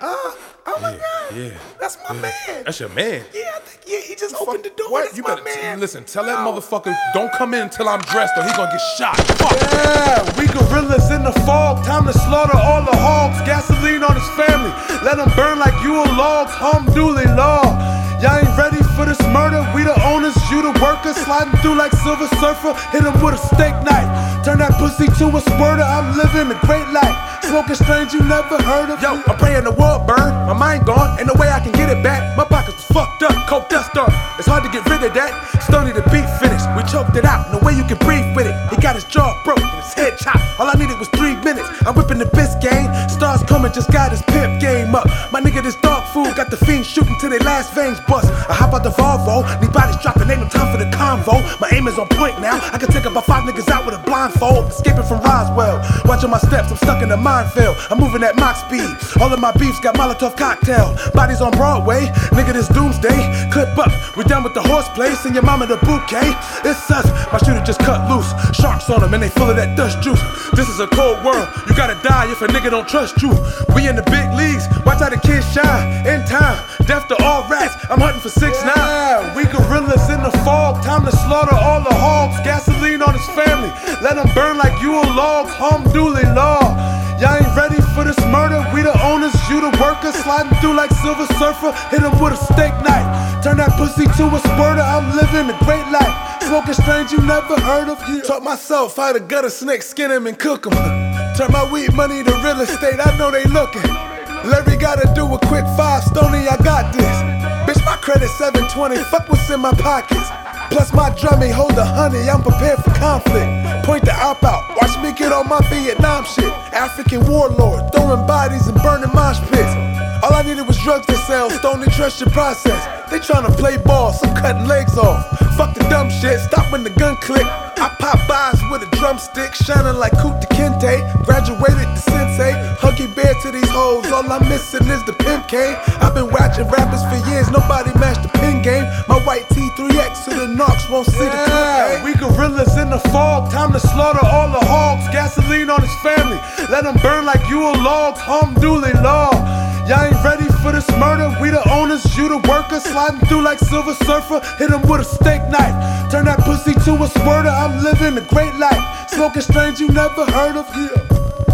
Uh, oh my God. Yeah. That's my man. That's your man. Yeah, I think, yeah, he just opened the door. What? That's You my better man. listen. Tell that motherfucker don't come in until I'm dressed, or he gonna get shot. Fuck. Yeah, we gorillas in the fog. Time to slaughter all the hogs. Gasoline on his family. Let them burn like you a logs. law. Y'all ain't ready for this murder. We the owners, you the workers. Sliding through like Silver Surfer. Hit him with a steak knife. Turn that pussy to a squirter. I'm living a great life. Smoking strange you never heard of. Yo, I'm praying the world burn. My mind gone. Ain't no way I can get it back. My pockets fucked up. Coke dust up. It's hard to get rid of that. Stony the beat finished. We choked it out. No way you can breathe with it. He got his jaw broke and his head chopped. All I needed was. I'm whipping the Biscayne. Starz Coleman, just got his pimp game up. My nigga, this dark food got the fiends shooting till their last veins bust. I hop out the Volvo. Need bodies dropping. Ain't no time for the convo. My aim is on point now. I can take about five niggas out with a blindfold. Escaping from Roswell. Watching my steps. I'm stuck in a minefield. I'm moving at Mach speed. All of my beefs got Molotov cocktail. Bodies on Broadway. Nigga, this doomsday. Clip up. We done with the horseplay. Send your mama the bouquet. It's us. My shooter just cut loose. Sharks on them and they full of that dust juice. This is a cold world. You gotta die if a nigga don't trust you. We in the big leagues. Watch how the kids shine. In time. Death to all rats. I'm hunting for six nine. Yeah, we gorillas in the fog. Time to slaughter all the hogs. Gasoline on his family. Let them burn like you a log. Alhamdulillah. Y'all you the workers. Sliding through like Silver Surfer. Hit him with a steak knife. Turn that pussy to a squirter. I'm living a great life. Smoking strange you never heard of. Taught myself how to gut a snake, skin him, and cook him. Turn my weed money to real estate. I know they looking. Larry gotta do a quick five, Stony, I got this. Bitch, my credit 720, fuck what's in my pockets. Plus my drumming hold a honey, I'm prepared for conflict. Point the op out, watch me get on my Vietnam shit. African warlord, throwing bodies and burning mosh pits. All I needed was drugs to sell, Stony trust your process. They tryna play ball, so I'm cutting legs off. Fuck the dumb shit, stop when the gun click. I pop buys with a drumstick, shining like Kunta Kinte. Graduated to sensei, huggy bear to these hoes. All I'm missing is the pimp cane. I've been watching rappers for years, nobody matched the pin game. My white T3X to the Knox won't see the clip. Eh? We gorillas in the fog, time to slaughter all the hogs. Gasoline on his family, let them burn like you a log. Alhamdulillah. Y'all ain't ready for this murder. We the you the worker, Sliding through like Silver Surfer. Hit him with a steak knife. Turn that pussy to a squirter. I'm living a great life. Smoking strange you never heard of. Yeah.